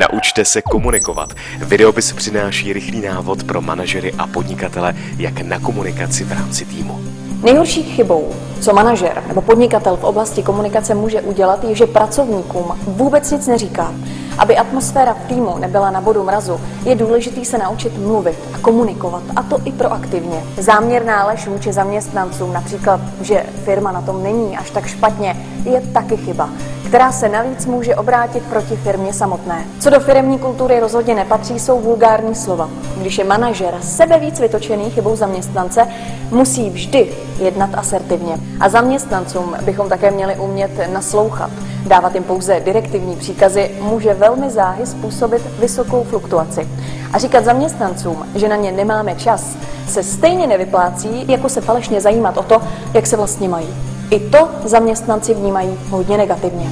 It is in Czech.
Naučte se komunikovat. Videopis přináší rychlý návod pro manažery a podnikatele, jak na komunikaci v rámci týmu. Nejhorší chybou, co manažer nebo podnikatel v oblasti komunikace může udělat, je, že pracovníkům vůbec nic neříká. Aby atmosféra v týmu nebyla na bodu mrazu, je důležité se naučit mluvit a komunikovat, a to i proaktivně. Záměrná lež vůči zaměstnancům, například, že firma na tom není až tak špatně, je taky chyba která se navíc může obrátit proti firmě samotné. Co do firmní kultury rozhodně nepatří, jsou vulgární slova. Když je manažer sebe víc vytočený chybou zaměstnance, musí vždy jednat asertivně. A zaměstnancům bychom také měli umět naslouchat. Dávat jim pouze direktivní příkazy může velmi záhy způsobit vysokou fluktuaci. A říkat zaměstnancům, že na ně nemáme čas, se stejně nevyplácí, jako se falešně zajímat o to, jak se vlastně mají. I to zaměstnanci vnímají hodně negativně.